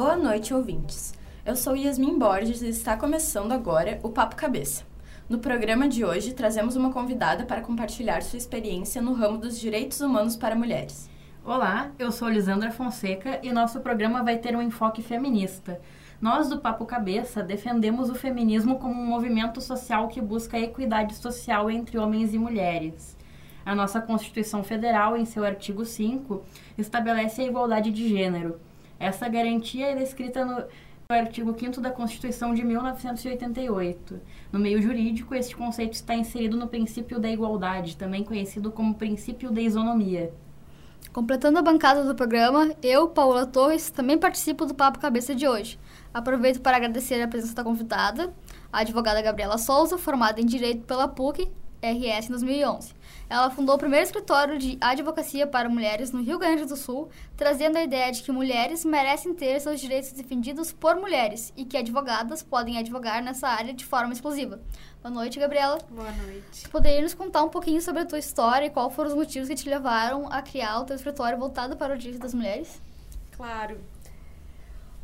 Boa noite, ouvintes. Eu sou Yasmin Borges e está começando agora o Papo Cabeça. No programa de hoje, trazemos uma convidada para compartilhar sua experiência no ramo dos direitos humanos para mulheres. Olá, eu sou Lisandra Fonseca e nosso programa vai ter um enfoque feminista. Nós do Papo Cabeça defendemos o feminismo como um movimento social que busca a equidade social entre homens e mulheres. A nossa Constituição Federal, em seu artigo 5, estabelece a igualdade de gênero. Essa garantia é descrita no artigo 5 da Constituição de 1988. No meio jurídico, este conceito está inserido no princípio da igualdade, também conhecido como princípio da isonomia. Completando a bancada do programa, eu, Paula Torres, também participo do Papo Cabeça de hoje. Aproveito para agradecer a presença da convidada, a advogada Gabriela Souza, formada em Direito pela PUC, RS em 2011. Ela fundou o primeiro escritório de advocacia para mulheres no Rio Grande do Sul, trazendo a ideia de que mulheres merecem ter seus direitos defendidos por mulheres e que advogadas podem advogar nessa área de forma exclusiva. Boa noite, Gabriela. Boa noite. Tu poderia nos contar um pouquinho sobre a tua história e quais foram os motivos que te levaram a criar o teu escritório voltado para o direito das mulheres? Claro.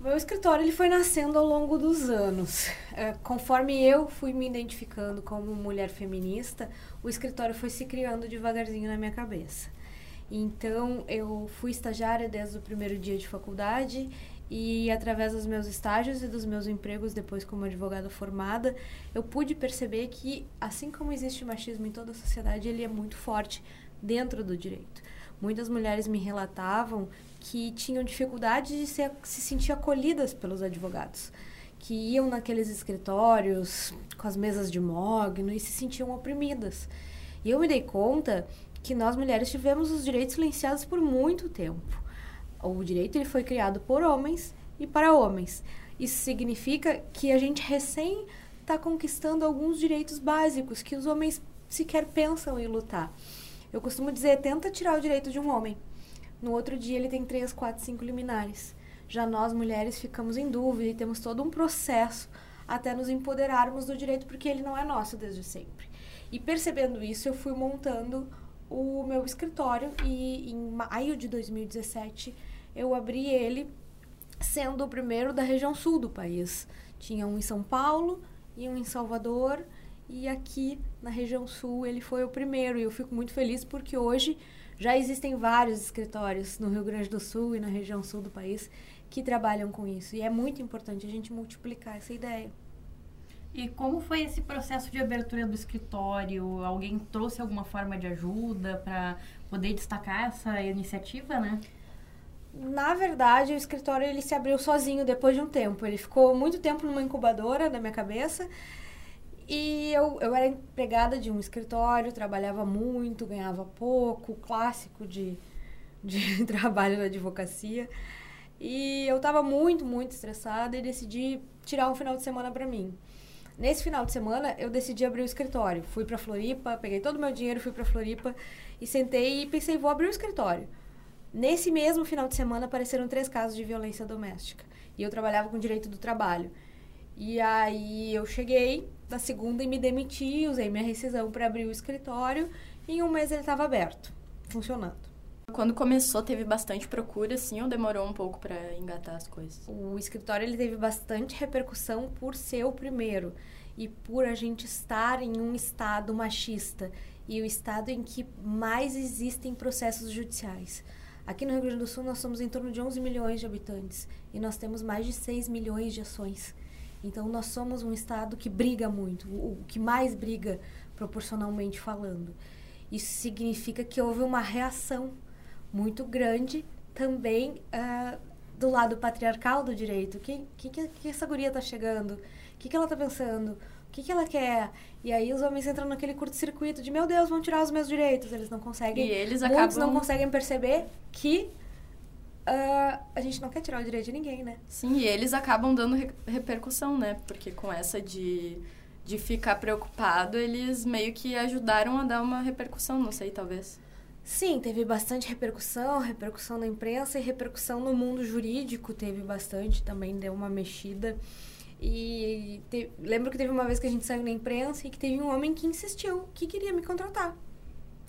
O meu escritório ele foi nascendo ao longo dos anos. É, conforme eu fui me identificando como mulher feminista, o escritório foi se criando devagarzinho na minha cabeça. Então, eu fui estagiária desde o primeiro dia de faculdade e através dos meus estágios e dos meus empregos depois como advogada formada, eu pude perceber que assim como existe machismo em toda a sociedade, ele é muito forte dentro do direito. Muitas mulheres me relatavam que tinham dificuldade de se, se sentir acolhidas pelos advogados, que iam naqueles escritórios com as mesas de mogno e se sentiam oprimidas. E eu me dei conta que nós mulheres tivemos os direitos silenciados por muito tempo. O direito ele foi criado por homens e para homens. Isso significa que a gente recém está conquistando alguns direitos básicos que os homens sequer pensam em lutar. Eu costumo dizer, tenta tirar o direito de um homem. No outro dia ele tem três, quatro, cinco liminares. Já nós mulheres ficamos em dúvida e temos todo um processo até nos empoderarmos do direito porque ele não é nosso desde sempre. E percebendo isso, eu fui montando o meu escritório e em maio de 2017 eu abri ele sendo o primeiro da região sul do país. Tinha um em São Paulo e um em Salvador e aqui na região sul ele foi o primeiro e eu fico muito feliz porque hoje já existem vários escritórios no Rio Grande do Sul e na região sul do país que trabalham com isso. E é muito importante a gente multiplicar essa ideia. E como foi esse processo de abertura do escritório? Alguém trouxe alguma forma de ajuda para poder destacar essa iniciativa, né? Na verdade, o escritório ele se abriu sozinho depois de um tempo. Ele ficou muito tempo numa incubadora na minha cabeça e eu, eu era empregada de um escritório, trabalhava muito, ganhava pouco, clássico de, de trabalho na advocacia. E eu estava muito, muito estressada e decidi tirar um final de semana para mim. Nesse final de semana, eu decidi abrir o escritório. Fui para Floripa, peguei todo o meu dinheiro, fui para Floripa e sentei e pensei, vou abrir o escritório. Nesse mesmo final de semana, apareceram três casos de violência doméstica. E eu trabalhava com direito do trabalho. E aí eu cheguei da segunda e me demiti, usei minha rescisão para abrir o escritório e em um mês ele estava aberto, funcionando. Quando começou, teve bastante procura, assim, ou demorou um pouco para engatar as coisas? O escritório ele teve bastante repercussão por ser o primeiro e por a gente estar em um estado machista e o estado em que mais existem processos judiciais. Aqui no Rio Grande do Sul nós somos em torno de 11 milhões de habitantes e nós temos mais de 6 milhões de ações. Então, nós somos um Estado que briga muito, o que mais briga proporcionalmente falando. Isso significa que houve uma reação muito grande também uh, do lado patriarcal do direito. O que, que, que essa guria está chegando? O que, que ela está pensando? O que, que ela quer? E aí os homens entram naquele curto-circuito de, meu Deus, vão tirar os meus direitos. Eles não conseguem... E eles muitos acabam... não conseguem perceber que Uh, a gente não quer tirar o direito de ninguém, né? Sim, e eles acabam dando re repercussão, né? Porque com essa de, de ficar preocupado, eles meio que ajudaram a dar uma repercussão, não sei, talvez. Sim, teve bastante repercussão, repercussão na imprensa e repercussão no mundo jurídico teve bastante, também deu uma mexida. E te, lembro que teve uma vez que a gente saiu na imprensa e que teve um homem que insistiu que queria me contratar.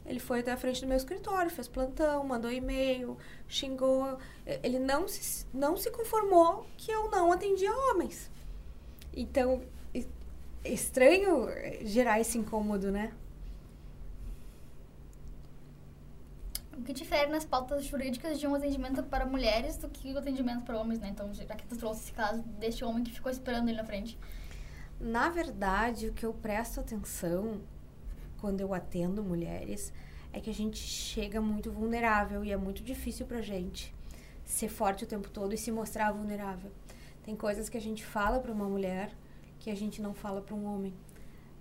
Ele foi até a frente do meu escritório, fez plantão, mandou e-mail, xingou. Ele não se, não se conformou que eu não atendia homens. Então, estranho gerar esse incômodo, né? O que difere nas pautas jurídicas de um atendimento para mulheres do que o atendimento para homens, né? Então, já que tu trouxe esse caso deste homem que ficou esperando ele na frente. Na verdade, o que eu presto atenção quando eu atendo mulheres é que a gente chega muito vulnerável e é muito difícil pra gente ser forte o tempo todo e se mostrar vulnerável. Tem coisas que a gente fala para uma mulher que a gente não fala para um homem.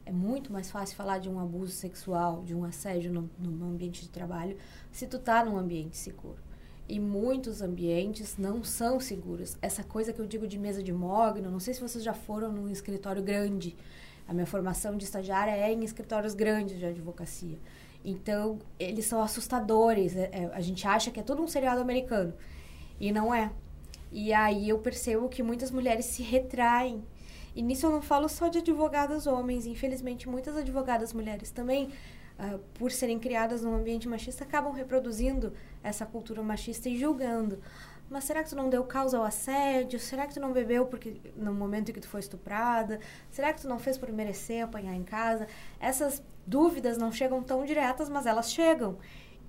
É muito mais fácil falar de um abuso sexual, de um assédio no, no ambiente de trabalho, se tu tá num ambiente seguro. E muitos ambientes não são seguros. Essa coisa que eu digo de mesa de mogno, não sei se vocês já foram num escritório grande. A minha formação de estagiária é em escritórios grandes de advocacia. Então, eles são assustadores. É, é, a gente acha que é todo um seriado americano. E não é. E aí eu percebo que muitas mulheres se retraem. E nisso eu não falo só de advogadas homens. Infelizmente, muitas advogadas mulheres também uh, por serem criadas num ambiente machista, acabam reproduzindo essa cultura machista e julgando. Mas será que tu não deu causa ao assédio? Será que tu não bebeu porque no momento em que tu foi estuprada? Será que tu não fez por merecer apanhar em casa? Essas dúvidas não chegam tão diretas, mas elas chegam.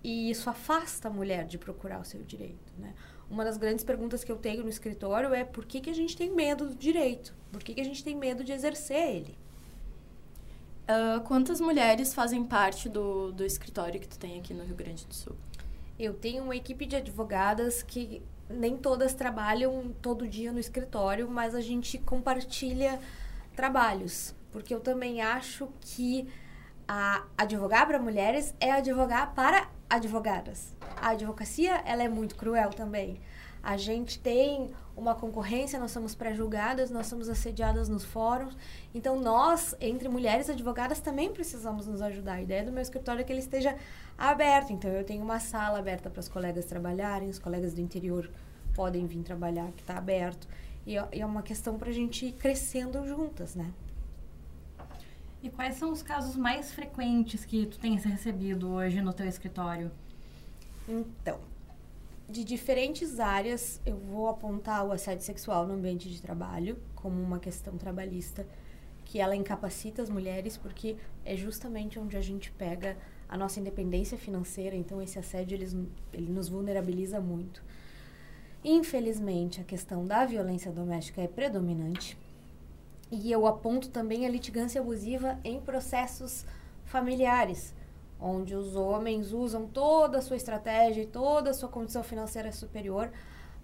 E isso afasta a mulher de procurar o seu direito, né? Uma das grandes perguntas que eu tenho no escritório é por que, que a gente tem medo do direito? Por que, que a gente tem medo de exercer ele? Uh, quantas mulheres fazem parte do, do escritório que tu tem aqui no Rio Grande do Sul? Eu tenho uma equipe de advogadas que nem todas trabalham todo dia no escritório, mas a gente compartilha trabalhos, porque eu também acho que a advogar para mulheres é advogar para advogadas. A advocacia, ela é muito cruel também. A gente tem uma concorrência, nós somos pré-julgadas, nós somos assediadas nos fóruns. Então, nós, entre mulheres advogadas, também precisamos nos ajudar. A ideia do meu escritório é que ele esteja aberto. Então, eu tenho uma sala aberta para as colegas trabalharem, os colegas do interior podem vir trabalhar, que está aberto. E é uma questão para a gente ir crescendo juntas, né? E quais são os casos mais frequentes que tu tens recebido hoje no teu escritório? Então, de diferentes áreas, eu vou apontar o assédio sexual no ambiente de trabalho como uma questão trabalhista que ela incapacita as mulheres porque é justamente onde a gente pega a nossa independência financeira, então esse assédio ele, ele nos vulnerabiliza muito. Infelizmente, a questão da violência doméstica é predominante. E eu aponto também a litigância abusiva em processos familiares onde os homens usam toda a sua estratégia e toda a sua condição financeira superior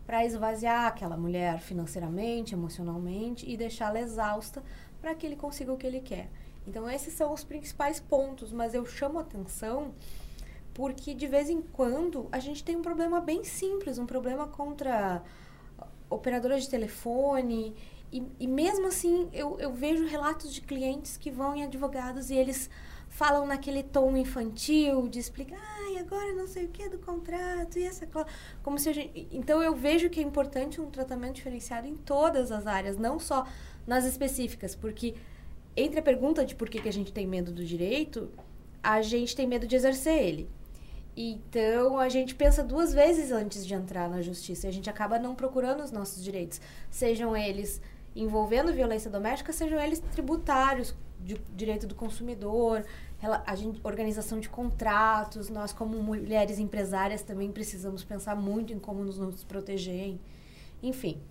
para esvaziar aquela mulher financeiramente, emocionalmente e deixá-la exausta para que ele consiga o que ele quer. Então, esses são os principais pontos, mas eu chamo atenção porque de vez em quando a gente tem um problema bem simples, um problema contra operadoras de telefone. E, e mesmo assim, eu, eu vejo relatos de clientes que vão em advogados e eles falam naquele tom infantil de explicar, ai, agora não sei o que do contrato e essa como se gente, então eu vejo que é importante um tratamento diferenciado em todas as áreas, não só nas específicas, porque entre a pergunta de por que, que a gente tem medo do direito, a gente tem medo de exercer ele. Então a gente pensa duas vezes antes de entrar na justiça a gente acaba não procurando os nossos direitos, sejam eles envolvendo violência doméstica, sejam eles tributários, de direito do consumidor, a gente, organização de contratos. Nós, como mulheres empresárias, também precisamos pensar muito em como nos, nos proteger. Enfim.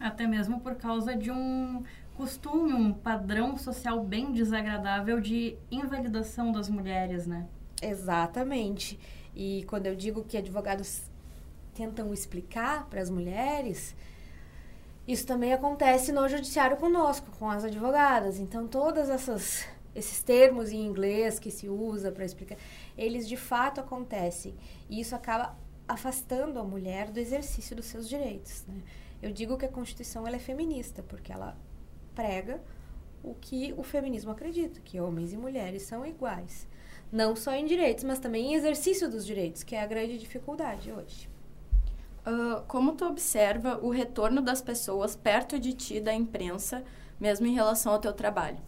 Até mesmo por causa de um costume, um padrão social bem desagradável de invalidação das mulheres, né? Exatamente. E quando eu digo que advogados tentam explicar para as mulheres, isso também acontece no judiciário conosco, com as advogadas. Então, todas essas esses termos em inglês que se usa para explicar, eles de fato acontecem. E isso acaba afastando a mulher do exercício dos seus direitos. Né? Eu digo que a Constituição ela é feminista, porque ela prega o que o feminismo acredita, que homens e mulheres são iguais. Não só em direitos, mas também em exercício dos direitos, que é a grande dificuldade hoje. Uh, como tu observa o retorno das pessoas perto de ti da imprensa, mesmo em relação ao teu trabalho?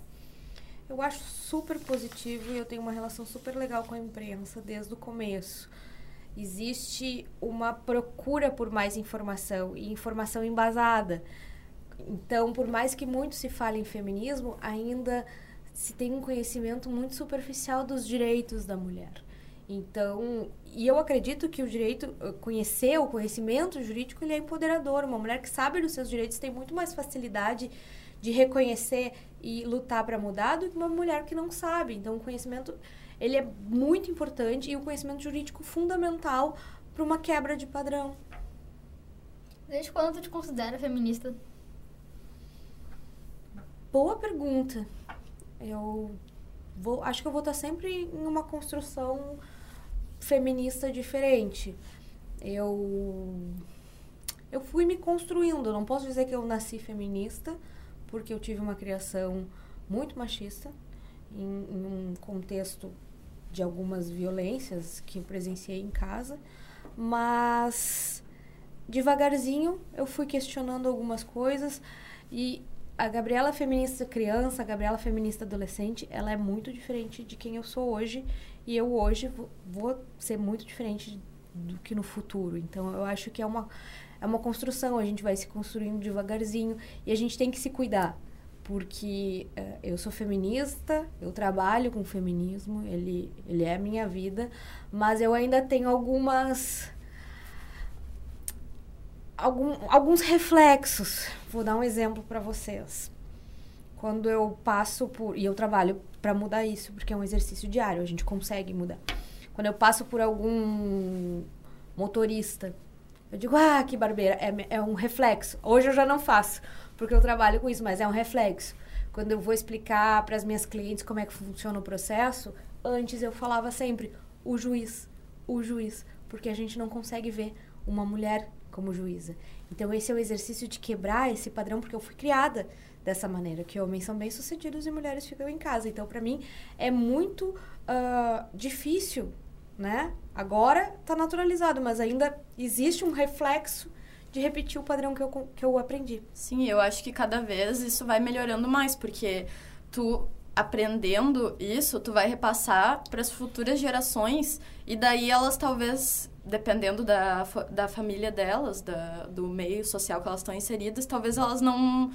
eu acho super positivo e eu tenho uma relação super legal com a imprensa desde o começo. Existe uma procura por mais informação e informação embasada. Então, por mais que muito se fale em feminismo, ainda se tem um conhecimento muito superficial dos direitos da mulher. Então, e eu acredito que o direito, conhecer o conhecimento jurídico, ele é empoderador. Uma mulher que sabe dos seus direitos tem muito mais facilidade de reconhecer e lutar para mudar do que uma mulher que não sabe. Então, o conhecimento ele é muito importante e o conhecimento jurídico fundamental para uma quebra de padrão. Desde quando tu te considera feminista? Boa pergunta. Eu vou, acho que eu vou estar sempre em uma construção feminista diferente. Eu eu fui me construindo, não posso dizer que eu nasci feminista, porque eu tive uma criação muito machista, em, em um contexto de algumas violências que eu presenciei em casa, mas devagarzinho eu fui questionando algumas coisas. E a Gabriela feminista criança, a Gabriela feminista adolescente, ela é muito diferente de quem eu sou hoje e eu hoje vou, ser muito diferente do que no futuro. Então eu acho que é uma é uma construção, a gente vai se construindo devagarzinho e a gente tem que se cuidar. Porque uh, eu sou feminista, eu trabalho com feminismo, ele, ele é a minha vida, mas eu ainda tenho algumas. Algum, alguns reflexos. Vou dar um exemplo para vocês. Quando eu passo por. E eu trabalho para mudar isso, porque é um exercício diário, a gente consegue mudar. Quando eu passo por algum motorista eu digo, ah, que barbeira. É, é um reflexo. Hoje eu já não faço, porque eu trabalho com isso, mas é um reflexo. Quando eu vou explicar para as minhas clientes como é que funciona o processo, antes eu falava sempre o juiz, o juiz, porque a gente não consegue ver uma mulher como juíza. Então esse é o exercício de quebrar esse padrão, porque eu fui criada dessa maneira, que homens são bem-sucedidos e mulheres ficam em casa. Então para mim é muito uh, difícil né? Agora está naturalizado, mas ainda existe um reflexo de repetir o padrão que eu, que eu aprendi. Sim, eu acho que cada vez isso vai melhorando mais, porque tu aprendendo isso, tu vai repassar para as futuras gerações e daí elas talvez, dependendo da, da família delas, da, do meio social que elas estão inseridas, talvez elas não,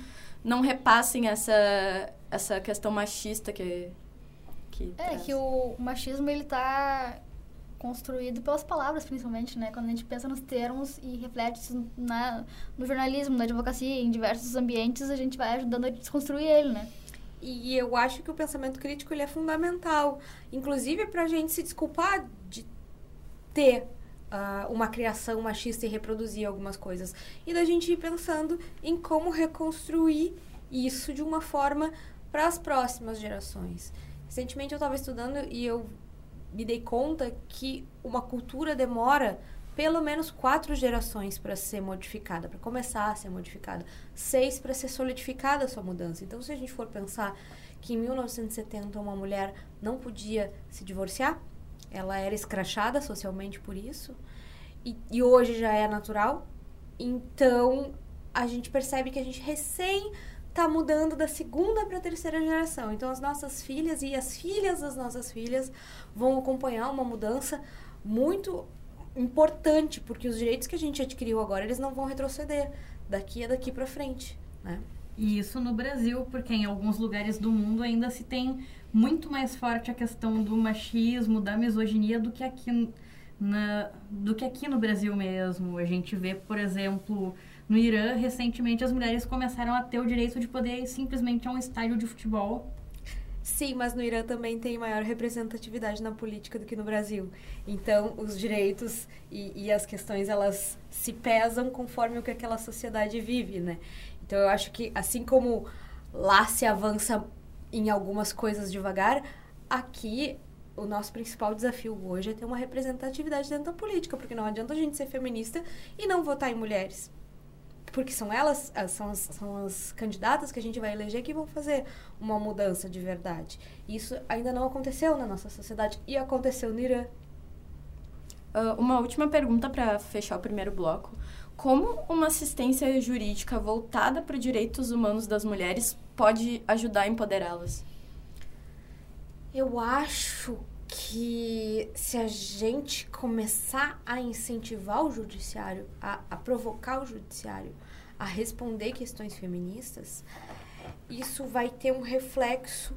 não repassem essa, essa questão machista que... que é, traz. que o machismo, ele tá construído pelas palavras, principalmente, né? Quando a gente pensa nos termos e reflete isso na, no jornalismo, na advocacia, em diversos ambientes, a gente vai ajudando a desconstruir ele, né? E eu acho que o pensamento crítico ele é fundamental, inclusive para a gente se desculpar de ter uh, uma criação machista e reproduzir algumas coisas. E da gente ir pensando em como reconstruir isso de uma forma para as próximas gerações. Recentemente eu estava estudando e eu me dei conta que uma cultura demora pelo menos quatro gerações para ser modificada, para começar a ser modificada, seis para ser solidificada a sua mudança. Então, se a gente for pensar que em 1970 uma mulher não podia se divorciar, ela era escrachada socialmente por isso, e, e hoje já é natural, então a gente percebe que a gente recém está mudando da segunda para a terceira geração. Então, as nossas filhas e as filhas das nossas filhas vão acompanhar uma mudança muito importante, porque os direitos que a gente adquiriu agora, eles não vão retroceder daqui a daqui para frente, né? E isso no Brasil, porque em alguns lugares do mundo ainda se tem muito mais forte a questão do machismo, da misoginia do que aqui na, do que aqui no Brasil mesmo. A gente vê, por exemplo, no Irã, recentemente, as mulheres começaram a ter o direito de poder ir simplesmente a um estádio de futebol. Sim, mas no Irã também tem maior representatividade na política do que no Brasil. Então, os direitos e, e as questões, elas se pesam conforme o que aquela sociedade vive, né? Então, eu acho que, assim como lá se avança em algumas coisas devagar, aqui o nosso principal desafio hoje é ter uma representatividade dentro da política, porque não adianta a gente ser feminista e não votar em mulheres porque são elas, são as, são as candidatas que a gente vai eleger que vão fazer uma mudança de verdade. Isso ainda não aconteceu na nossa sociedade e aconteceu no Irã. Uh, uma última pergunta para fechar o primeiro bloco. Como uma assistência jurídica voltada para direitos humanos das mulheres pode ajudar a empoderá-las? Eu acho que se a gente começar a incentivar o judiciário, a, a provocar o judiciário a responder questões feministas, isso vai ter um reflexo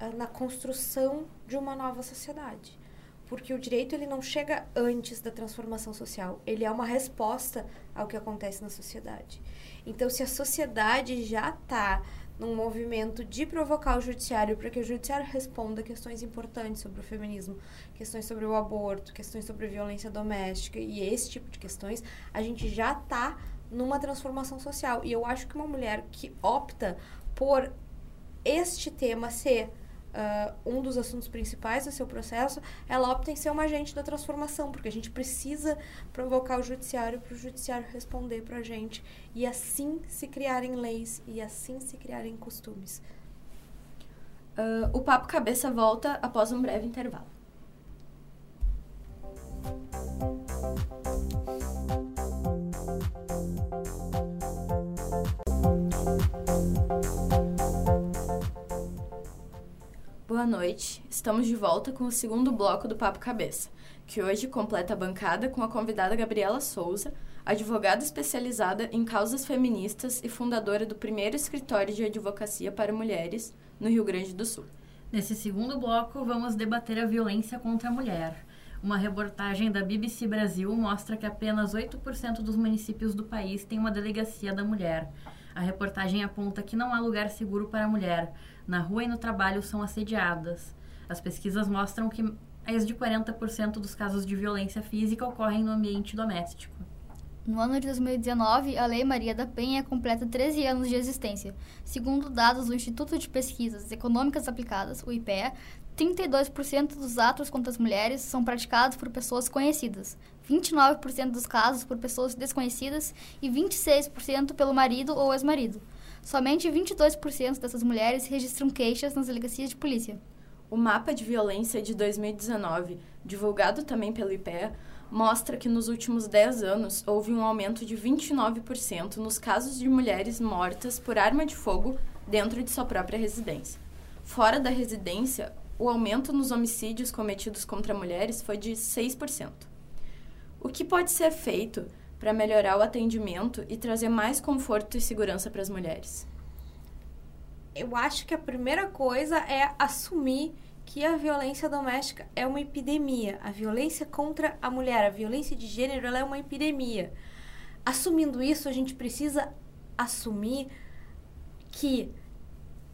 uh, na construção de uma nova sociedade. Porque o direito ele não chega antes da transformação social, ele é uma resposta ao que acontece na sociedade. Então, se a sociedade já está num movimento de provocar o judiciário para que o judiciário responda questões importantes sobre o feminismo, questões sobre o aborto, questões sobre violência doméstica e esse tipo de questões, a gente já está numa transformação social. E eu acho que uma mulher que opta por este tema ser uh, um dos assuntos principais do seu processo, ela opta em ser uma agente da transformação, porque a gente precisa provocar o judiciário para o judiciário responder para a gente e assim se criarem leis e assim se criarem costumes. Uh, o Papo Cabeça volta após um breve intervalo. Boa noite. Estamos de volta com o segundo bloco do Papo Cabeça, que hoje completa a bancada com a convidada Gabriela Souza, advogada especializada em causas feministas e fundadora do primeiro escritório de advocacia para mulheres no Rio Grande do Sul. Nesse segundo bloco, vamos debater a violência contra a mulher. Uma reportagem da BBC Brasil mostra que apenas 8% dos municípios do país têm uma delegacia da mulher. A reportagem aponta que não há lugar seguro para a mulher. Na rua e no trabalho são assediadas. As pesquisas mostram que mais de 40% dos casos de violência física ocorrem no ambiente doméstico. No ano de 2019, a Lei Maria da Penha completa 13 anos de existência. Segundo dados do Instituto de Pesquisas Econômicas Aplicadas, o IPEA, 32% dos atos contra as mulheres são praticados por pessoas conhecidas, 29% dos casos por pessoas desconhecidas e 26% pelo marido ou ex-marido. Somente 22% dessas mulheres registram queixas nas delegacias de polícia. O mapa de violência de 2019, divulgado também pelo IPEA, mostra que nos últimos 10 anos houve um aumento de 29% nos casos de mulheres mortas por arma de fogo dentro de sua própria residência. Fora da residência, o aumento nos homicídios cometidos contra mulheres foi de 6%. O que pode ser feito para melhorar o atendimento e trazer mais conforto e segurança para as mulheres? Eu acho que a primeira coisa é assumir que a violência doméstica é uma epidemia. A violência contra a mulher, a violência de gênero, ela é uma epidemia. Assumindo isso, a gente precisa assumir que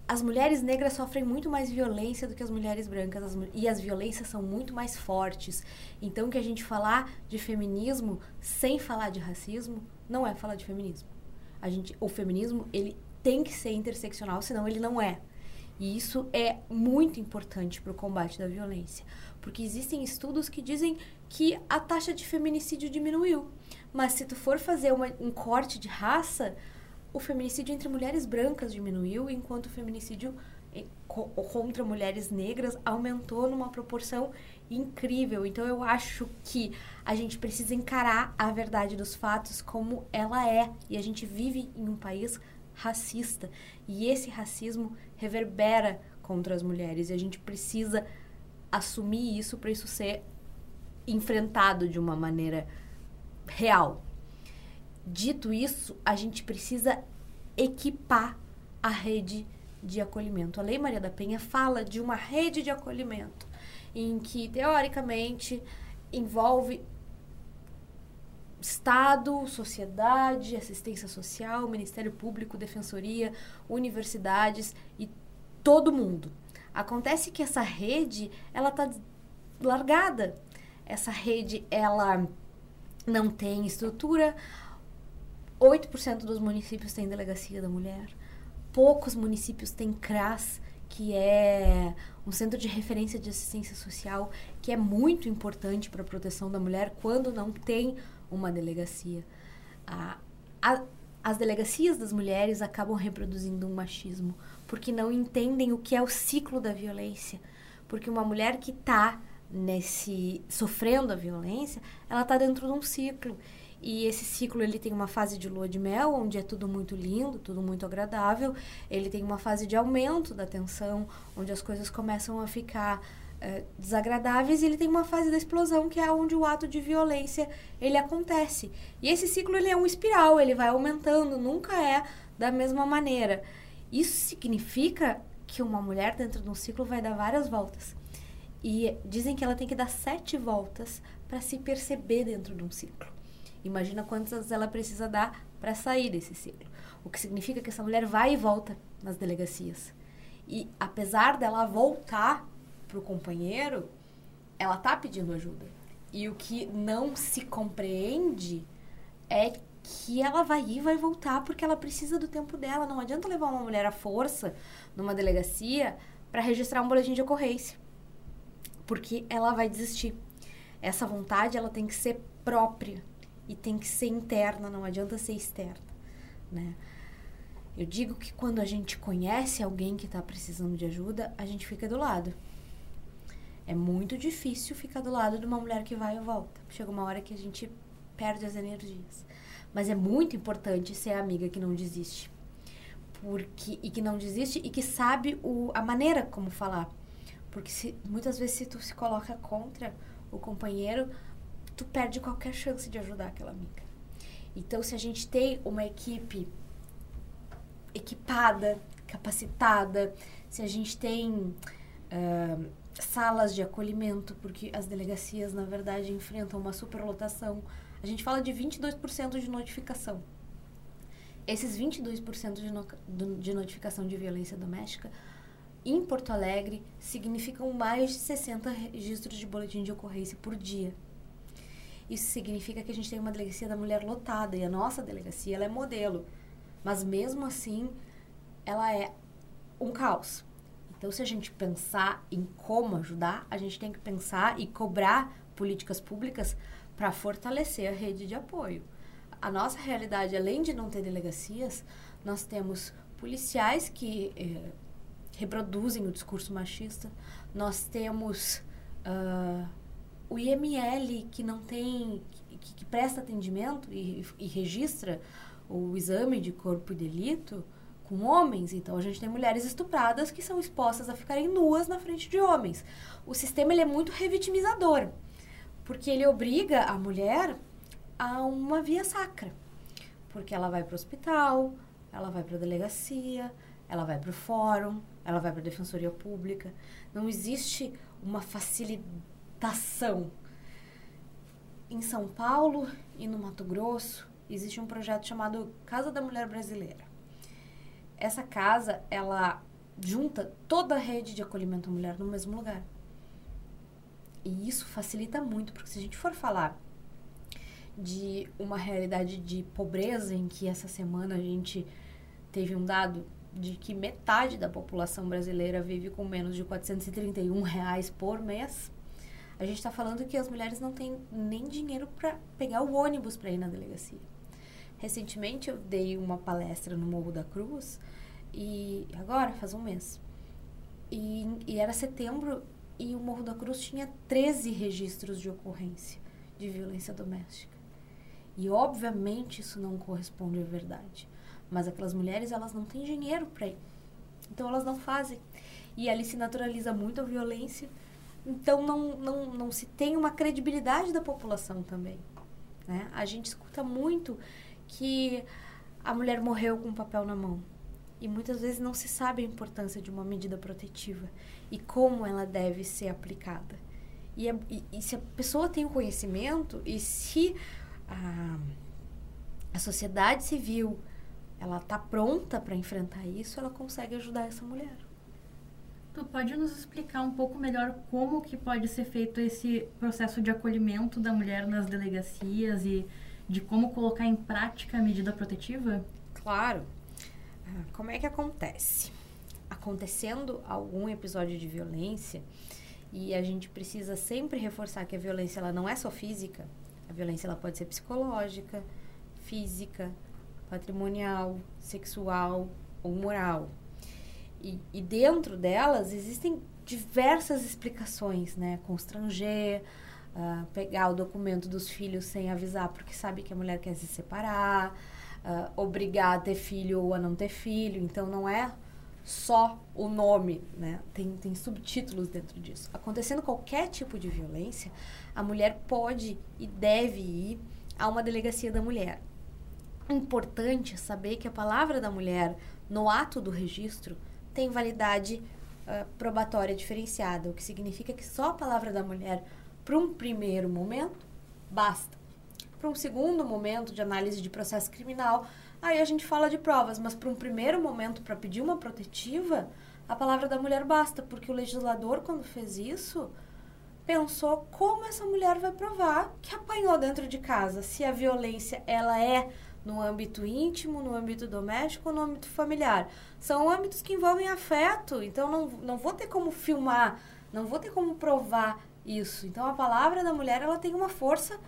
as mulheres negras sofrem muito mais violência do que as mulheres brancas as, e as violências são muito mais fortes. Então, que a gente falar de feminismo sem falar de racismo não é falar de feminismo. A gente, o feminismo ele tem que ser interseccional, senão ele não é. E isso é muito importante para o combate da violência, porque existem estudos que dizem que a taxa de feminicídio diminuiu. Mas se tu for fazer uma, um corte de raça, o feminicídio entre mulheres brancas diminuiu, enquanto o feminicídio contra mulheres negras aumentou numa proporção incrível. Então eu acho que a gente precisa encarar a verdade dos fatos como ela é. E a gente vive em um país racista. E esse racismo reverbera contra as mulheres. E a gente precisa assumir isso para isso ser enfrentado de uma maneira real. Dito isso, a gente precisa equipar a rede de acolhimento. A Lei Maria da Penha fala de uma rede de acolhimento em que, teoricamente, envolve Estado, sociedade, assistência social, Ministério Público, Defensoria, universidades e todo mundo. Acontece que essa rede, ela está largada. Essa rede, ela não tem estrutura, 8% dos municípios têm delegacia da mulher. Poucos municípios têm CRAS, que é um centro de referência de assistência social, que é muito importante para a proteção da mulher quando não tem uma delegacia. A, a, as delegacias das mulheres acabam reproduzindo um machismo, porque não entendem o que é o ciclo da violência. Porque uma mulher que está nesse sofrendo a violência, ela está dentro de um ciclo. E esse ciclo ele tem uma fase de lua de mel, onde é tudo muito lindo, tudo muito agradável. Ele tem uma fase de aumento da tensão, onde as coisas começam a ficar é, desagradáveis. E ele tem uma fase da explosão, que é onde o ato de violência ele acontece. E esse ciclo ele é um espiral, ele vai aumentando, nunca é da mesma maneira. Isso significa que uma mulher dentro de um ciclo vai dar várias voltas. E dizem que ela tem que dar sete voltas para se perceber dentro de um ciclo. Imagina quantas ela precisa dar para sair desse ciclo. O que significa que essa mulher vai e volta nas delegacias. E apesar dela voltar para o companheiro, ela tá pedindo ajuda. E o que não se compreende é que ela vai ir e vai voltar porque ela precisa do tempo dela. Não adianta levar uma mulher à força numa delegacia para registrar um boletim de ocorrência. Porque ela vai desistir. Essa vontade ela tem que ser própria e tem que ser interna, não adianta ser externa, né? Eu digo que quando a gente conhece alguém que está precisando de ajuda, a gente fica do lado. É muito difícil ficar do lado de uma mulher que vai e volta. Chega uma hora que a gente perde as energias. Mas é muito importante ser a amiga que não desiste. Porque, e que não desiste e que sabe o, a maneira como falar. Porque se, muitas vezes se tu se coloca contra o companheiro, tu perde qualquer chance de ajudar aquela amiga. Então, se a gente tem uma equipe equipada, capacitada, se a gente tem uh, salas de acolhimento, porque as delegacias, na verdade, enfrentam uma superlotação, a gente fala de 22% de notificação. Esses 22% de, no, de notificação de violência doméstica em Porto Alegre significam mais de 60 registros de boletim de ocorrência por dia. Isso significa que a gente tem uma delegacia da mulher lotada e a nossa delegacia ela é modelo. Mas mesmo assim, ela é um caos. Então, se a gente pensar em como ajudar, a gente tem que pensar e cobrar políticas públicas para fortalecer a rede de apoio. A nossa realidade, além de não ter delegacias, nós temos policiais que eh, reproduzem o discurso machista, nós temos uh, o IML que não tem, que, que presta atendimento e, e, registra o exame de corpo e delito com homens. Então a gente tem mulheres estupradas que são expostas a ficarem nuas na frente de homens. O sistema ele é muito revitimizador, porque ele obriga a mulher a uma via sacra. Porque ela vai para o hospital, ela vai para a delegacia, ela vai para o fórum, ela vai para a defensoria pública. Não existe uma Em São Paulo e no Mato Grosso existe um projeto chamado Casa da Mulher Brasileira. Essa casa, ela junta toda a rede de acolhimento à mulher no mesmo lugar. E isso facilita muito, porque se a gente for falar de uma realidade de pobreza em que essa semana a gente teve um dado de que metade da população brasileira vive com menos de 431 reais por mês, a gente está falando que as mulheres não têm nem dinheiro para pegar o ônibus para ir na delegacia. Recentemente eu dei uma palestra no Morro da Cruz e agora faz um mês e, e era setembro e o Morro da Cruz tinha 13 registros de ocorrência de violência doméstica. E obviamente isso não corresponde à verdade. Mas aquelas mulheres, elas não têm dinheiro para ir. Então elas não fazem. E ali se naturaliza muito a violência. Então não, não, não se tem uma credibilidade da população também. Né? A gente escuta muito que a mulher morreu com o papel na mão. E muitas vezes não se sabe a importância de uma medida protetiva e como ela deve ser aplicada. E, é, e, e se a pessoa tem o conhecimento e se a, a sociedade civil ela está pronta para enfrentar isso, ela consegue ajudar essa mulher. Tu pode nos explicar um pouco melhor como que pode ser feito esse processo de acolhimento da mulher nas delegacias e de como colocar em prática a medida protetiva? Claro. Ah, como é que acontece? Acontecendo algum episódio de violência, e a gente precisa sempre reforçar que a violência ela não é só física, a violência ela pode ser psicológica, física, patrimonial, sexual ou moral. E, e dentro delas existem diversas explicações, né? Constranger, uh, pegar o documento dos filhos sem avisar porque sabe que a mulher quer se separar, uh, obrigar a ter filho ou a não ter filho. Então não é só o nome, né? Tem, tem subtítulos dentro disso. Acontecendo qualquer tipo de violência, a mulher pode e deve ir a uma delegacia da mulher. Importante saber que a palavra da mulher no ato do registro tem validade uh, probatória diferenciada, o que significa que só a palavra da mulher para um primeiro momento basta. Para um segundo momento de análise de processo criminal, Aí a gente fala de provas, mas para um primeiro momento, para pedir uma protetiva, a palavra da mulher basta, porque o legislador, quando fez isso, pensou como essa mulher vai provar que apanhou dentro de casa, se a violência ela é no âmbito íntimo, no âmbito doméstico no âmbito familiar. São âmbitos que envolvem afeto, então não, não vou ter como filmar, não vou ter como provar isso. Então a palavra da mulher ela tem uma força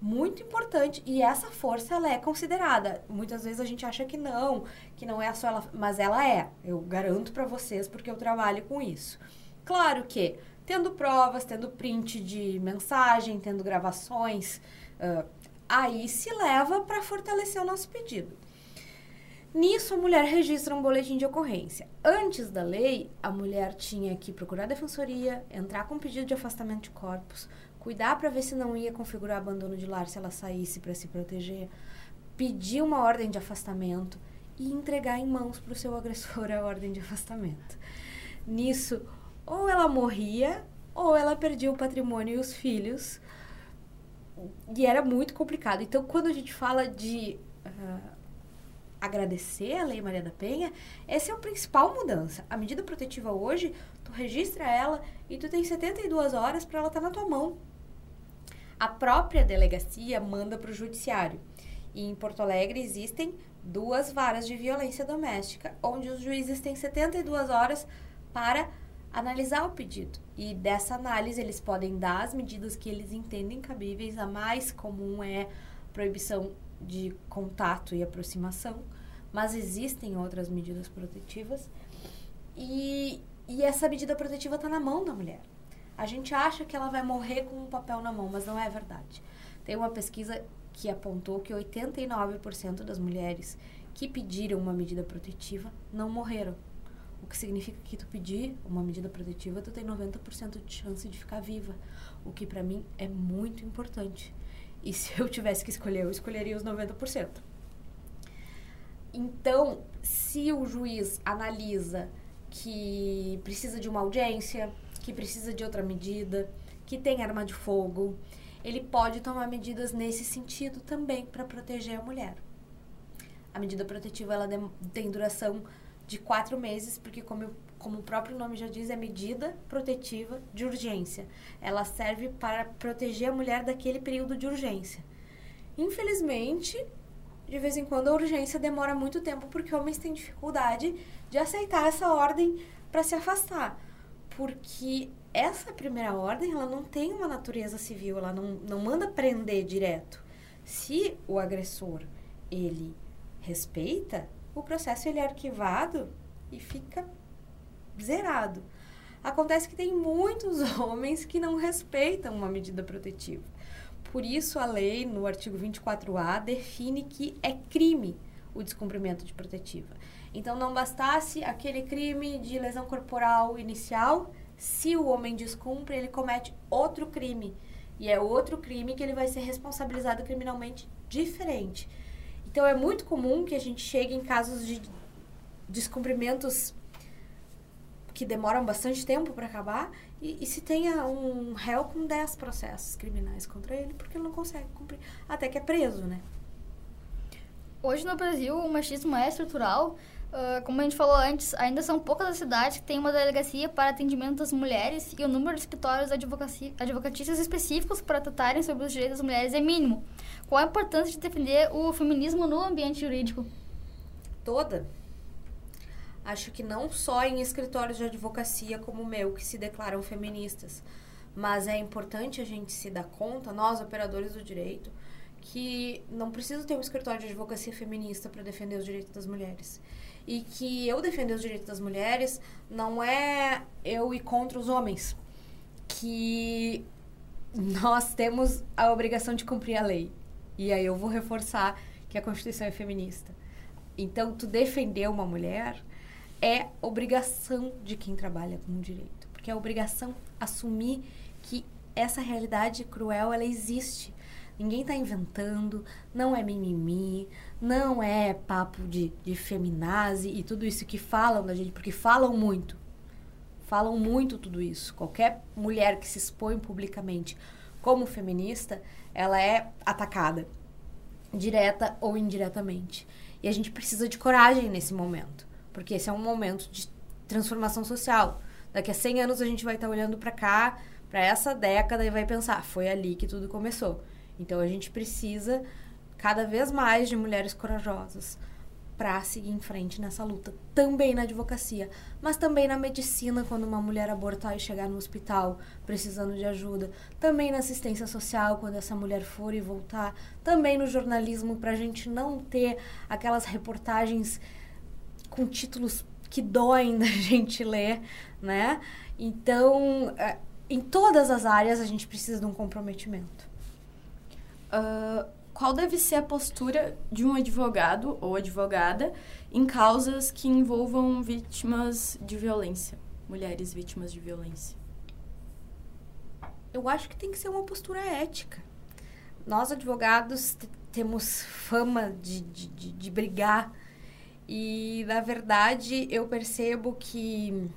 muito importante e essa força ela é considerada. Muitas vezes a gente acha que não, que não é só ela, mas ela é. Eu garanto para vocês porque eu trabalho com isso. Claro que tendo provas, tendo print de mensagem, tendo gravações, uh, aí se leva para fortalecer o nosso pedido. Nisso, a mulher registra um boletim de ocorrência. Antes da lei, a mulher tinha que procurar a defensoria, entrar com pedido de afastamento de corpos, cuidar para ver se não ia configurar abandono de lar se ela saísse para se proteger, pedir uma ordem de afastamento e entregar em mãos para o seu agressor a ordem de afastamento. Nisso, ou ela morria ou ela perdia o patrimônio e os filhos. E era muito complicado. Então, quando a gente fala de uh, agradecer a Lei Maria da Penha, essa é a principal mudança. A medida protetiva hoje, tu registra ela e tu tem 72 horas para ela estar tá na tua mão a própria delegacia manda para o judiciário. E em Porto Alegre existem duas varas de violência doméstica, onde os juízes têm 72 horas para analisar o pedido. E dessa análise eles podem dar as medidas que eles entendem cabíveis. A mais comum é proibição de contato e aproximação, mas existem outras medidas protetivas. E, e essa medida protetiva está na mão da mulher. A gente acha que ela vai morrer com um papel na mão, mas não é verdade. Tem uma pesquisa que apontou que 89% das mulheres que pediram uma medida protetiva não morreram. O que significa que tu pedir uma medida protetiva, tu tem 90% de chance de ficar viva. O que para mim é muito importante. E se eu tivesse que escolher, eu escolheria os 90%. Então, se o juiz analisa que precisa de uma audiência, que precisa de outra medida, que tem arma de fogo, ele pode tomar medidas nesse sentido também para proteger a mulher. A medida protetiva ela tem duração de quatro meses, porque como, como o próprio nome já diz, é medida protetiva de urgência. Ela serve para proteger a mulher daquele período de urgência. Infelizmente, de vez em quando a urgência demora muito tempo porque homens têm dificuldade de aceitar essa ordem para se afastar porque essa primeira ordem ela não tem uma natureza civil, ela não, não manda prender direto. Se o agressor ele respeita, o processo ele é arquivado e fica zerado. Acontece que tem muitos homens que não respeitam uma medida protetiva. Por isso, a lei, no artigo 24A, define que é crime o descumprimento de protetiva. Então, não bastasse aquele crime de lesão corporal inicial, se o homem descumpre, ele comete outro crime. E é outro crime que ele vai ser responsabilizado criminalmente diferente. Então, é muito comum que a gente chegue em casos de descumprimentos que demoram bastante tempo para acabar e, e, se tenha um réu com 10 processos criminais contra ele porque ele não consegue cumprir, até que é preso, né? Hoje no Brasil o machismo é estrutural Uh, como a gente falou antes, ainda são poucas as cidades que têm uma delegacia para atendimento das mulheres e o número de escritórios advocatícios específicos para tratarem sobre os direitos das mulheres é mínimo. Qual a importância de defender o feminismo no ambiente jurídico? Toda. Acho que não só em escritórios de advocacia como o meu, que se declaram feministas, mas é importante a gente se dar conta, nós operadores do direito, que não precisa ter um escritório de advocacia feminista para defender os direitos das mulheres e que eu defender os direitos das mulheres não é eu ir contra os homens. Que nós temos a obrigação de cumprir a lei. E aí eu vou reforçar que a Constituição é feminista. Então, tu defender uma mulher é obrigação de quem trabalha com direito, porque é obrigação assumir que essa realidade cruel ela existe. Ninguém está inventando, não é mimimi, não é papo de, de feminazi e tudo isso que falam da gente, porque falam muito. Falam muito tudo isso. Qualquer mulher que se expõe publicamente como feminista, ela é atacada, direta ou indiretamente. E a gente precisa de coragem nesse momento, porque esse é um momento de transformação social. Daqui a 100 anos a gente vai estar olhando para cá, para essa década e vai pensar, foi ali que tudo começou. Então a gente precisa cada vez mais de mulheres corajosas para seguir em frente nessa luta, também na advocacia, mas também na medicina, quando uma mulher abortar e chegar no hospital precisando de ajuda, também na assistência social, quando essa mulher for e voltar, também no jornalismo, para a gente não ter aquelas reportagens com títulos que doem da gente ler, né? Então, é, em todas as áreas a gente precisa de um comprometimento. Uh, qual deve ser a postura de um advogado ou advogada em causas que envolvam vítimas de violência, mulheres vítimas de violência? Eu acho que tem que ser uma postura ética. Nós, advogados, temos fama de, de, de, de brigar e, na verdade, eu percebo que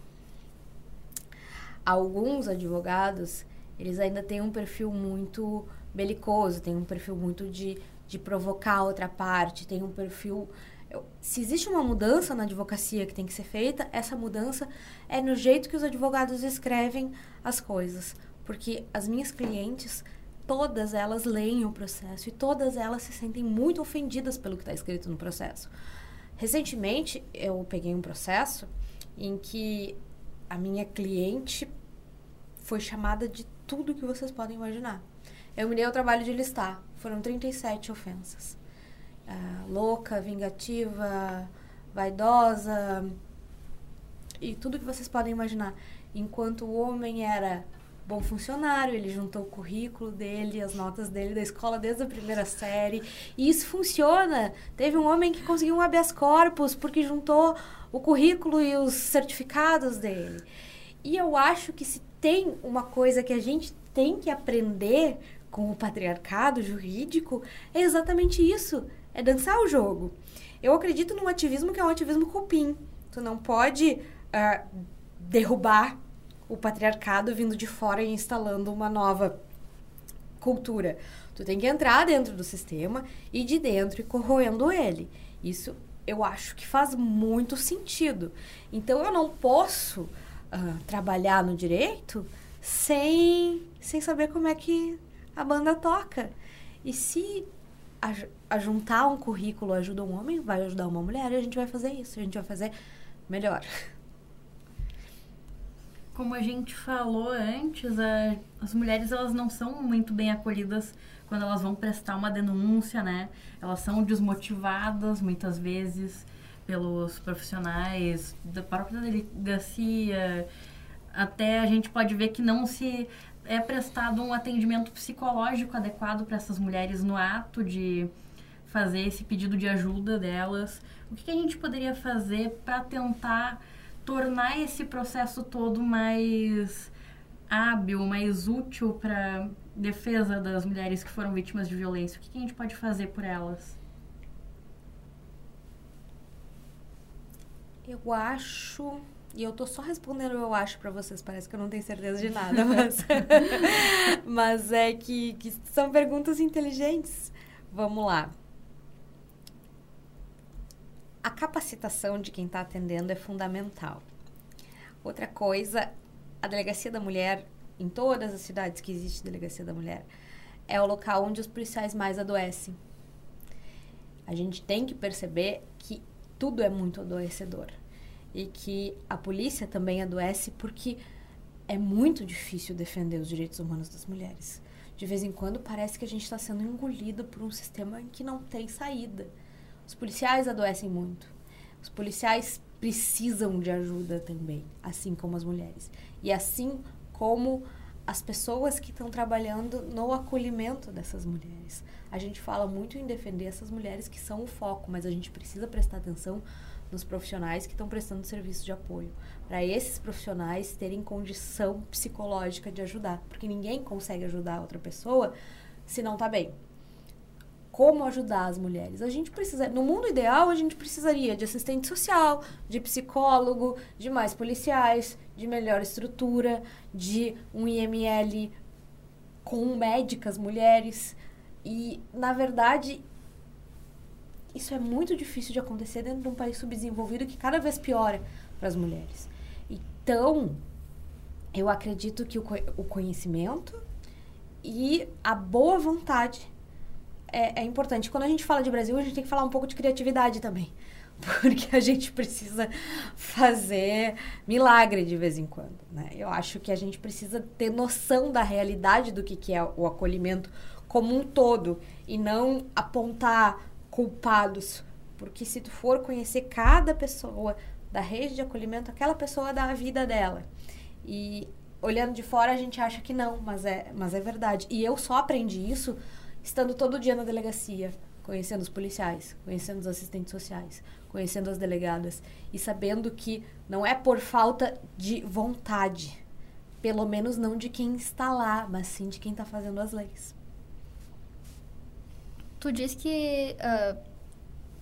alguns advogados, eles ainda têm um perfil muito belicoso, tem um perfil muito de, de provocar outra parte, tem um perfil. Se existe uma mudança na advocacia que tem que ser feita, essa mudança é no jeito que os advogados escrevem as coisas. Porque as minhas clientes, todas elas leem o processo e todas elas se sentem muito ofendidas pelo que está escrito no processo. Recentemente, eu peguei um processo em que a minha cliente foi chamada de tudo que vocês podem imaginar. Eu me dei o trabalho de listar. Foram 37 ofensas. Uh, louca, vingativa, vaidosa e tudo que vocês podem imaginar. Enquanto o homem era bom funcionário, ele juntou o currículo dele, as notas dele da escola desde a primeira série. E isso funciona. Teve um homem que conseguiu um habeas corpus porque juntou o currículo e os certificados dele. E eu acho que se tem uma coisa que a gente tem que aprender com o patriarcado jurídico é exatamente isso, é dançar o jogo. Eu acredito num ativismo que é um ativismo cupim. Tu não pode uh, derrubar o patriarcado vindo de fora e instalando uma nova cultura. Tu tem que entrar dentro do sistema e de dentro e corroendo ele. Isso eu acho que faz muito sentido. Então eu não posso uh, trabalhar no direito sem, sem saber como é que a banda toca. E se a, a juntar um currículo ajuda um homem, vai ajudar uma mulher, e a gente vai fazer isso, a gente vai fazer melhor. Como a gente falou antes, a, as mulheres elas não são muito bem acolhidas quando elas vão prestar uma denúncia, né? Elas são desmotivadas muitas vezes pelos profissionais da própria delegacia. Até a gente pode ver que não se é prestado um atendimento psicológico adequado para essas mulheres no ato de fazer esse pedido de ajuda delas? O que, que a gente poderia fazer para tentar tornar esse processo todo mais hábil, mais útil para defesa das mulheres que foram vítimas de violência? O que, que a gente pode fazer por elas? Eu acho e eu tô só respondendo eu acho para vocês, parece que eu não tenho certeza de nada, mas, mas é que, que são perguntas inteligentes. Vamos lá. A capacitação de quem está atendendo é fundamental. Outra coisa, a Delegacia da Mulher, em todas as cidades que existe Delegacia da Mulher, é o local onde os policiais mais adoecem. A gente tem que perceber que tudo é muito adoecedor e que a polícia também adoece porque é muito difícil defender os direitos humanos das mulheres. De vez em quando parece que a gente está sendo engolido por um sistema em que não tem saída. Os policiais adoecem muito. Os policiais precisam de ajuda também, assim como as mulheres. E assim como as pessoas que estão trabalhando no acolhimento dessas mulheres. A gente fala muito em defender essas mulheres que são o foco, mas a gente precisa prestar atenção nos profissionais que estão prestando serviço de apoio, para esses profissionais terem condição psicológica de ajudar, porque ninguém consegue ajudar outra pessoa se não está bem. Como ajudar as mulheres? A gente precisa, no mundo ideal, a gente precisaria de assistente social, de psicólogo, de mais policiais, de melhor estrutura, de um IML com médicas mulheres. E, na verdade, isso é muito difícil de acontecer dentro de um país subdesenvolvido que cada vez piora para as mulheres. Então, eu acredito que o, o conhecimento e a boa vontade é, é importante. Quando a gente fala de Brasil, a gente tem que falar um pouco de criatividade também porque a gente precisa fazer milagre de vez em quando. Né? Eu acho que a gente precisa ter noção da realidade do que, que é o acolhimento como um todo e não apontar culpados. Porque se tu for conhecer cada pessoa da rede de acolhimento, aquela pessoa dá a vida dela. E olhando de fora a gente acha que não, mas é, mas é verdade. E eu só aprendi isso estando todo dia na delegacia, conhecendo os policiais, conhecendo os assistentes sociais, conhecendo as delegadas e sabendo que não é por falta de vontade, pelo menos não de quem está lá, mas sim de quem está fazendo as leis. Tu disse que uh,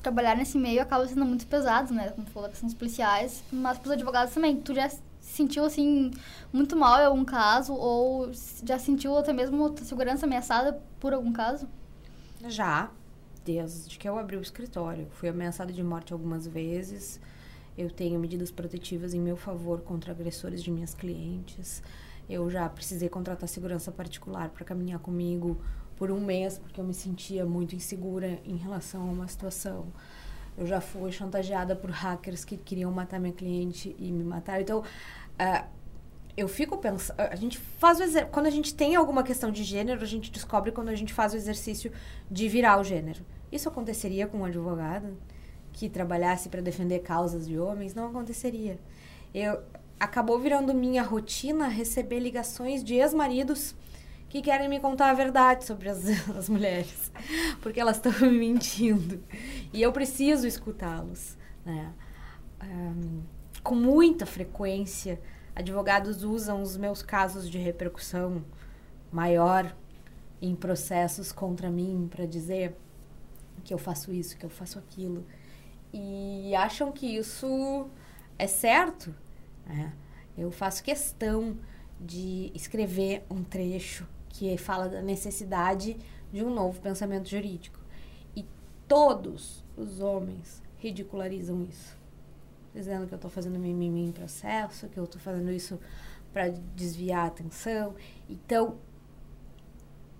trabalhar nesse meio acaba sendo muito pesado, né? Como tu falou, dos policiais, mas para os advogados também. Tu já se sentiu, assim, muito mal em algum caso? Ou já sentiu até mesmo segurança ameaçada por algum caso? Já desde que eu abri o escritório. Fui ameaçada de morte algumas vezes. Eu tenho medidas protetivas em meu favor contra agressores de minhas clientes. Eu já precisei contratar segurança particular para caminhar comigo por um mês, porque eu me sentia muito insegura em relação a uma situação. Eu já fui chantageada por hackers que queriam matar minha cliente e me mataram. Então, uh, eu fico pensando. A gente faz o exer... Quando a gente tem alguma questão de gênero, a gente descobre quando a gente faz o exercício de virar o gênero. Isso aconteceria com um advogado que trabalhasse para defender causas de homens? Não aconteceria. Eu acabou virando minha rotina receber ligações de ex-maridos que querem me contar a verdade sobre as, as mulheres, porque elas estão me mentindo. E eu preciso escutá-los. Né? Um, com muita frequência, advogados usam os meus casos de repercussão maior em processos contra mim para dizer que eu faço isso, que eu faço aquilo. E acham que isso é certo. Né? Eu faço questão de escrever um trecho que fala da necessidade de um novo pensamento jurídico. E todos os homens ridicularizam isso. Dizendo que eu estou fazendo mimimi em processo, que eu estou fazendo isso para desviar a atenção. Então,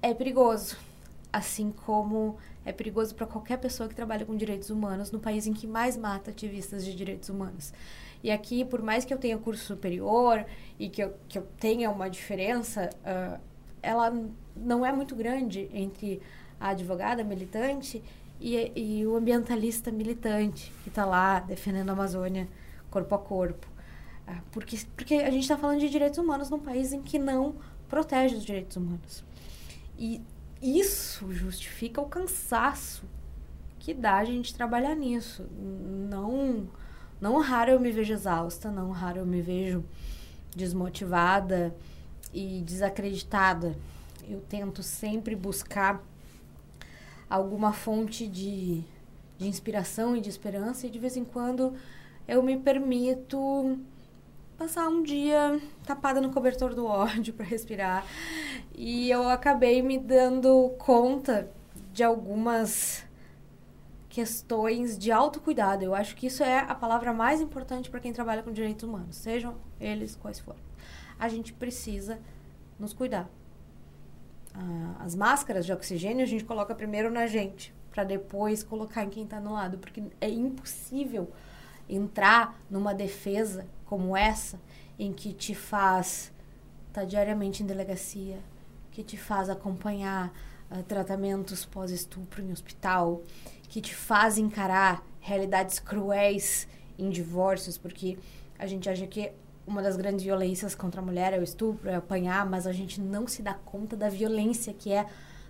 é perigoso. Assim como é perigoso para qualquer pessoa que trabalha com direitos humanos no país em que mais mata ativistas de direitos humanos. E aqui, por mais que eu tenha curso superior e que eu, que eu tenha uma diferença, uh, ela não é muito grande entre a advogada militante e, e o ambientalista militante que está lá defendendo a Amazônia corpo a corpo. Uh, porque, porque a gente está falando de direitos humanos num país em que não protege os direitos humanos. E isso justifica o cansaço que dá a gente trabalhar nisso. Não, não raro eu me vejo exausta, não raro eu me vejo desmotivada e desacreditada. Eu tento sempre buscar alguma fonte de, de inspiração e de esperança e de vez em quando eu me permito passar um dia tapada no cobertor do ódio para respirar. E eu acabei me dando conta de algumas questões de autocuidado. Eu acho que isso é a palavra mais importante para quem trabalha com direitos humanos, sejam eles quais forem. A gente precisa nos cuidar. Ah, as máscaras de oxigênio a gente coloca primeiro na gente, para depois colocar em quem está no lado, porque é impossível entrar numa defesa como essa, em que te faz estar tá diariamente em delegacia, que te faz acompanhar uh, tratamentos pós-estupro em hospital, que te faz encarar realidades cruéis em divórcios, porque a gente acha que uma das grandes violências contra a mulher é o estupro, é apanhar, mas a gente não se dá conta da violência que é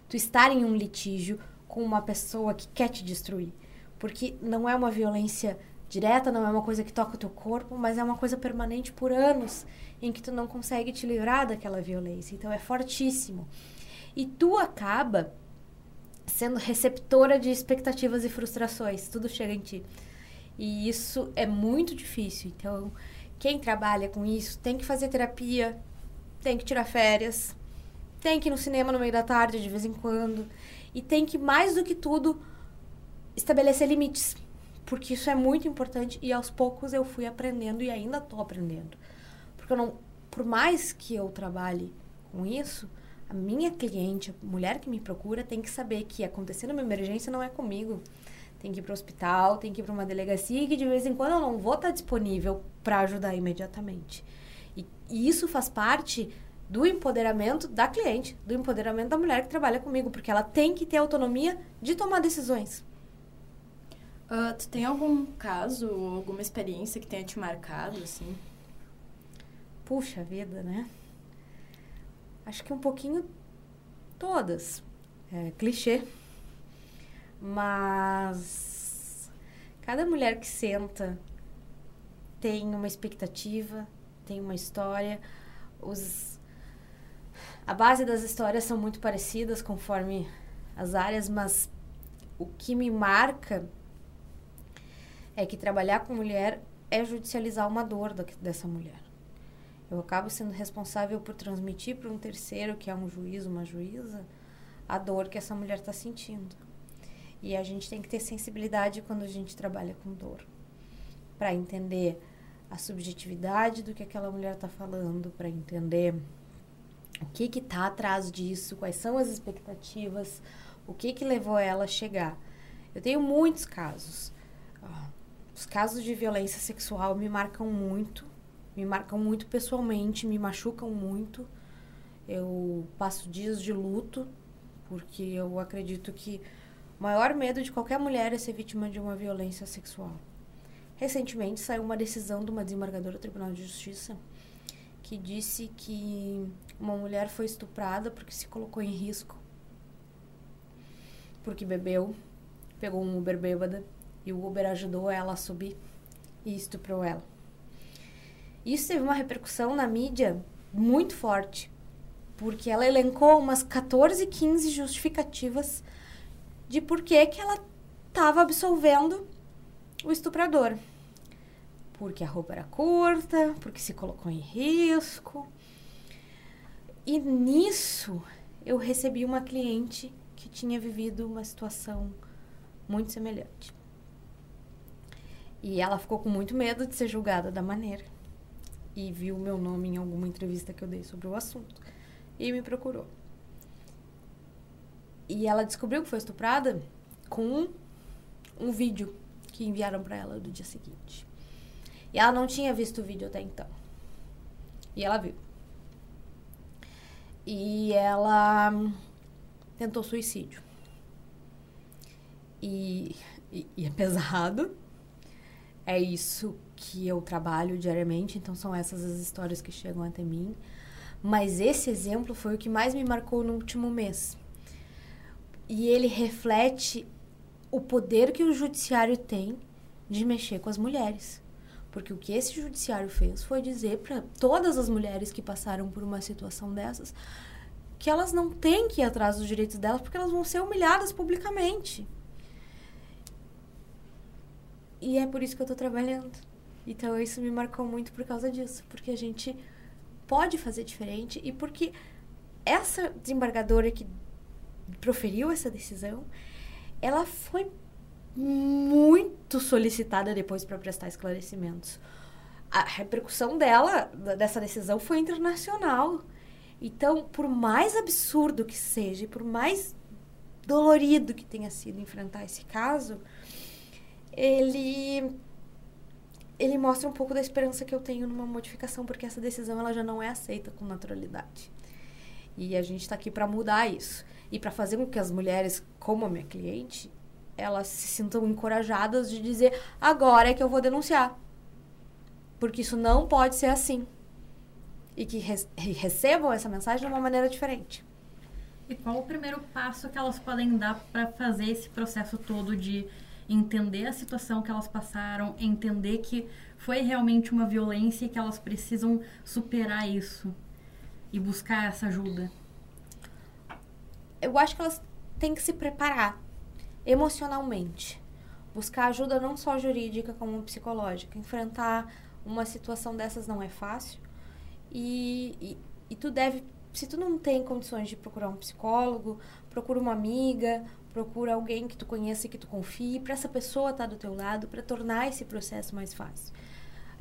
tu estar em um litígio com uma pessoa que quer te destruir. Porque não é uma violência direta, não é uma coisa que toca o teu corpo, mas é uma coisa permanente por anos em que tu não consegue te livrar daquela violência. Então é fortíssimo. E tu acaba sendo receptora de expectativas e frustrações, tudo chega em ti. E isso é muito difícil. Então, quem trabalha com isso tem que fazer terapia, tem que tirar férias, tem que ir no cinema no meio da tarde de vez em quando. E tem que, mais do que tudo, estabelecer limites. Porque isso é muito importante e aos poucos eu fui aprendendo e ainda estou aprendendo. Porque eu não, por mais que eu trabalhe com isso, a minha cliente, a mulher que me procura, tem que saber que acontecendo uma emergência não é comigo tem que ir para o hospital, tem que ir para uma delegacia e que de vez em quando eu não vou estar disponível para ajudar imediatamente. E, e, isso faz parte do empoderamento da cliente, do empoderamento da mulher que trabalha comigo, porque ela tem que ter autonomia de tomar decisões. Uh, tu tem algum caso, alguma experiência que tenha te marcado, assim? Puxa vida, né? Acho que um pouquinho todas. É, clichê. Mas cada mulher que senta tem uma expectativa, tem uma história. Os a base das histórias são muito parecidas conforme as áreas, mas o que me marca é que trabalhar com mulher é judicializar uma dor da, dessa mulher. Eu acabo sendo responsável por transmitir para um terceiro, que é um juiz, uma juíza, a dor que essa mulher está sentindo. E a gente tem que ter sensibilidade quando a gente trabalha com dor, para entender a subjetividade do que aquela mulher está falando, para entender o que que tá atrás disso, quais são as expectativas, o que que levou ela a chegar. Eu tenho muitos casos. Os casos de violência sexual me marcam muito, me marcam muito pessoalmente, me machucam muito. Eu passo dias de luto, porque eu acredito que o maior medo de qualquer mulher é ser vítima de uma violência sexual. Recentemente saiu uma decisão de uma desembargadora do Tribunal de Justiça que disse que uma mulher foi estuprada porque se colocou em risco. Porque bebeu, pegou um Uber bêbada e o Uber ajudou ela a subir e estuprou ela. Isso teve uma repercussão na mídia muito forte, porque ela elencou umas 14, 15 justificativas de por que, que ela estava absolvendo o estuprador. Porque a roupa era curta, porque se colocou em risco. E nisso eu recebi uma cliente que tinha vivido uma situação muito semelhante. E ela ficou com muito medo de ser julgada da maneira. E viu meu nome em alguma entrevista que eu dei sobre o assunto. E me procurou. E ela descobriu que foi estuprada com um, um vídeo que enviaram para ela do dia seguinte. E ela não tinha visto o vídeo até então. E ela viu. E ela tentou suicídio. E, e, e, é pesado. É isso que eu trabalho diariamente, então são essas as histórias que chegam até mim. Mas esse exemplo foi o que mais me marcou no último mês. E ele reflete o poder que o judiciário tem de mexer com as mulheres. Porque o que esse judiciário fez foi dizer para todas as mulheres que passaram por uma situação dessas que elas não têm que ir atrás dos direitos delas porque elas vão ser humilhadas publicamente. E é por isso que eu estou trabalhando. Então isso me marcou muito por causa disso, porque a gente pode fazer diferente e porque essa desembargadora que proferiu essa decisão, ela foi muito solicitada depois para prestar esclarecimentos. A repercussão dela, dessa decisão, foi internacional. Então, por mais absurdo que seja, por mais dolorido que tenha sido enfrentar esse caso, ele ele mostra um pouco da esperança que eu tenho numa modificação, porque essa decisão ela já não é aceita com naturalidade. E a gente está aqui para mudar isso e para fazer com que as mulheres, como a minha cliente, elas se sintam encorajadas de dizer agora é que eu vou denunciar. porque isso não pode ser assim. E que re recebam essa mensagem de uma maneira diferente. E qual o primeiro passo que elas podem dar para fazer esse processo todo de entender a situação que elas passaram, entender que foi realmente uma violência e que elas precisam superar isso e buscar essa ajuda? Eu acho que elas têm que se preparar emocionalmente. Buscar ajuda não só jurídica, como psicológica. Enfrentar uma situação dessas não é fácil. E, e, e tu deve, se tu não tem condições de procurar um psicólogo, procura uma amiga, procura alguém que tu conheça e que tu confie, para essa pessoa estar tá do teu lado, para tornar esse processo mais fácil.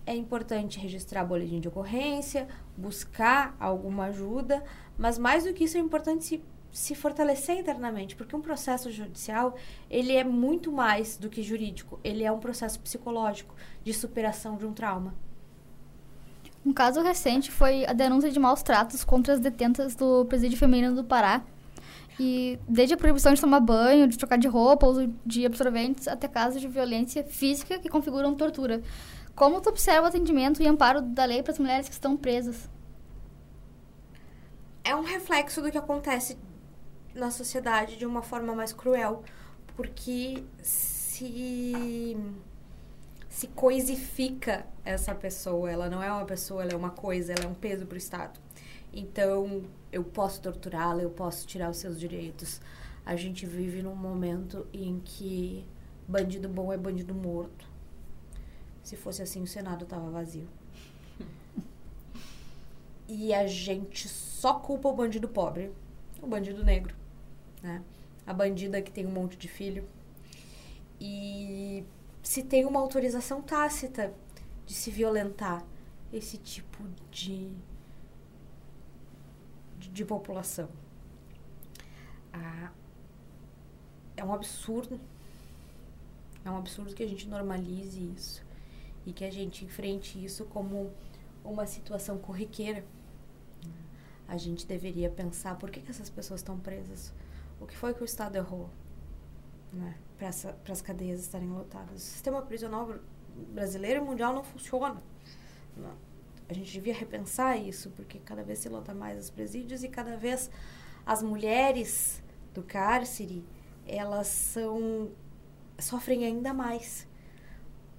É importante registrar boletim de ocorrência, buscar alguma ajuda, mas mais do que isso é importante se, se fortalecer internamente, porque um processo judicial, ele é muito mais do que jurídico, ele é um processo psicológico de superação de um trauma. Um caso recente foi a denúncia de maus tratos contra as detentas do presídio feminino do Pará, e desde a proibição de tomar banho, de trocar de roupa, uso de absorventes, até casos de violência física que configuram tortura. Como tu observa o atendimento e amparo da lei para as mulheres que estão presas? É um reflexo do que acontece na sociedade de uma forma mais cruel, porque se se coisifica essa pessoa, ela não é uma pessoa, ela é uma coisa, ela é um peso para o Estado. Então, eu posso torturá-la, eu posso tirar os seus direitos. A gente vive num momento em que bandido bom é bandido morto. Se fosse assim, o Senado tava vazio. e a gente só culpa o bandido pobre, o bandido negro, né? A bandida que tem um monte de filho. E se tem uma autorização tácita de se violentar esse tipo de de população. Ah, é um absurdo. É um absurdo que a gente normalize isso e que a gente enfrente isso como uma situação corriqueira. A gente deveria pensar por que, que essas pessoas estão presas, o que foi que o Estado errou né, para as cadeias estarem lotadas. O sistema prisional brasileiro e mundial não funciona. Não a gente devia repensar isso, porque cada vez se lota mais os presídios e cada vez as mulheres do cárcere, elas são sofrem ainda mais.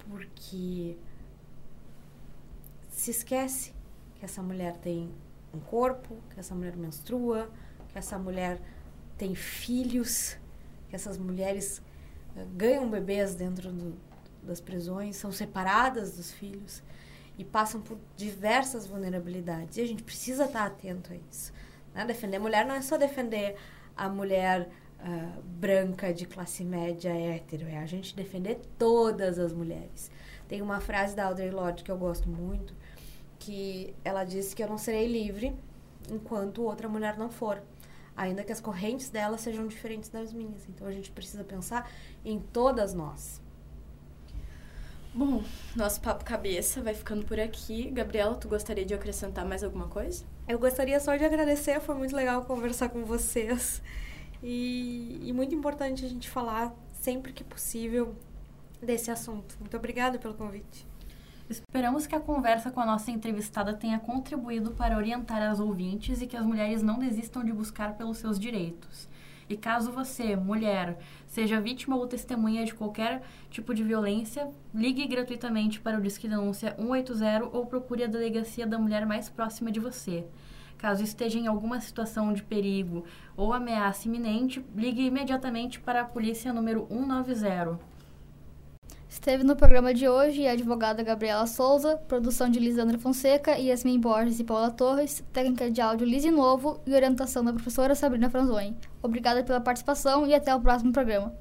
Porque se esquece que essa mulher tem um corpo, que essa mulher menstrua, que essa mulher tem filhos, que essas mulheres uh, ganham bebês dentro do, das prisões, são separadas dos filhos e passam por diversas vulnerabilidades. E a gente precisa estar atento a isso. Né? Defender a mulher não é só defender a mulher uh, branca de classe média hétero, é a gente defender todas as mulheres. Tem uma frase da Audre Lorde que eu gosto muito, que ela disse que eu não serei livre enquanto outra mulher não for. Ainda que as correntes dela sejam diferentes das minhas. Então a gente precisa pensar em todas nós. Bom, nosso papo cabeça vai ficando por aqui. Gabriela, tu gostaria de acrescentar mais alguma coisa? Eu gostaria só de agradecer, foi muito legal conversar com vocês. E, e muito importante a gente falar sempre que possível desse assunto. Muito obrigada pelo convite. Esperamos que a conversa com a nossa entrevistada tenha contribuído para orientar as ouvintes e que as mulheres não desistam de buscar pelos seus direitos. E caso você, mulher, seja vítima ou testemunha de qualquer tipo de violência, ligue gratuitamente para o Disque Denúncia 180 ou procure a delegacia da mulher mais próxima de você. Caso esteja em alguma situação de perigo ou ameaça iminente, ligue imediatamente para a polícia número 190. Esteve no programa de hoje a advogada Gabriela Souza, produção de Lisandra Fonseca, Yasmin Borges e Paula Torres, técnica de áudio Lise Novo e orientação da professora Sabrina Franzoni. Obrigada pela participação e até o próximo programa.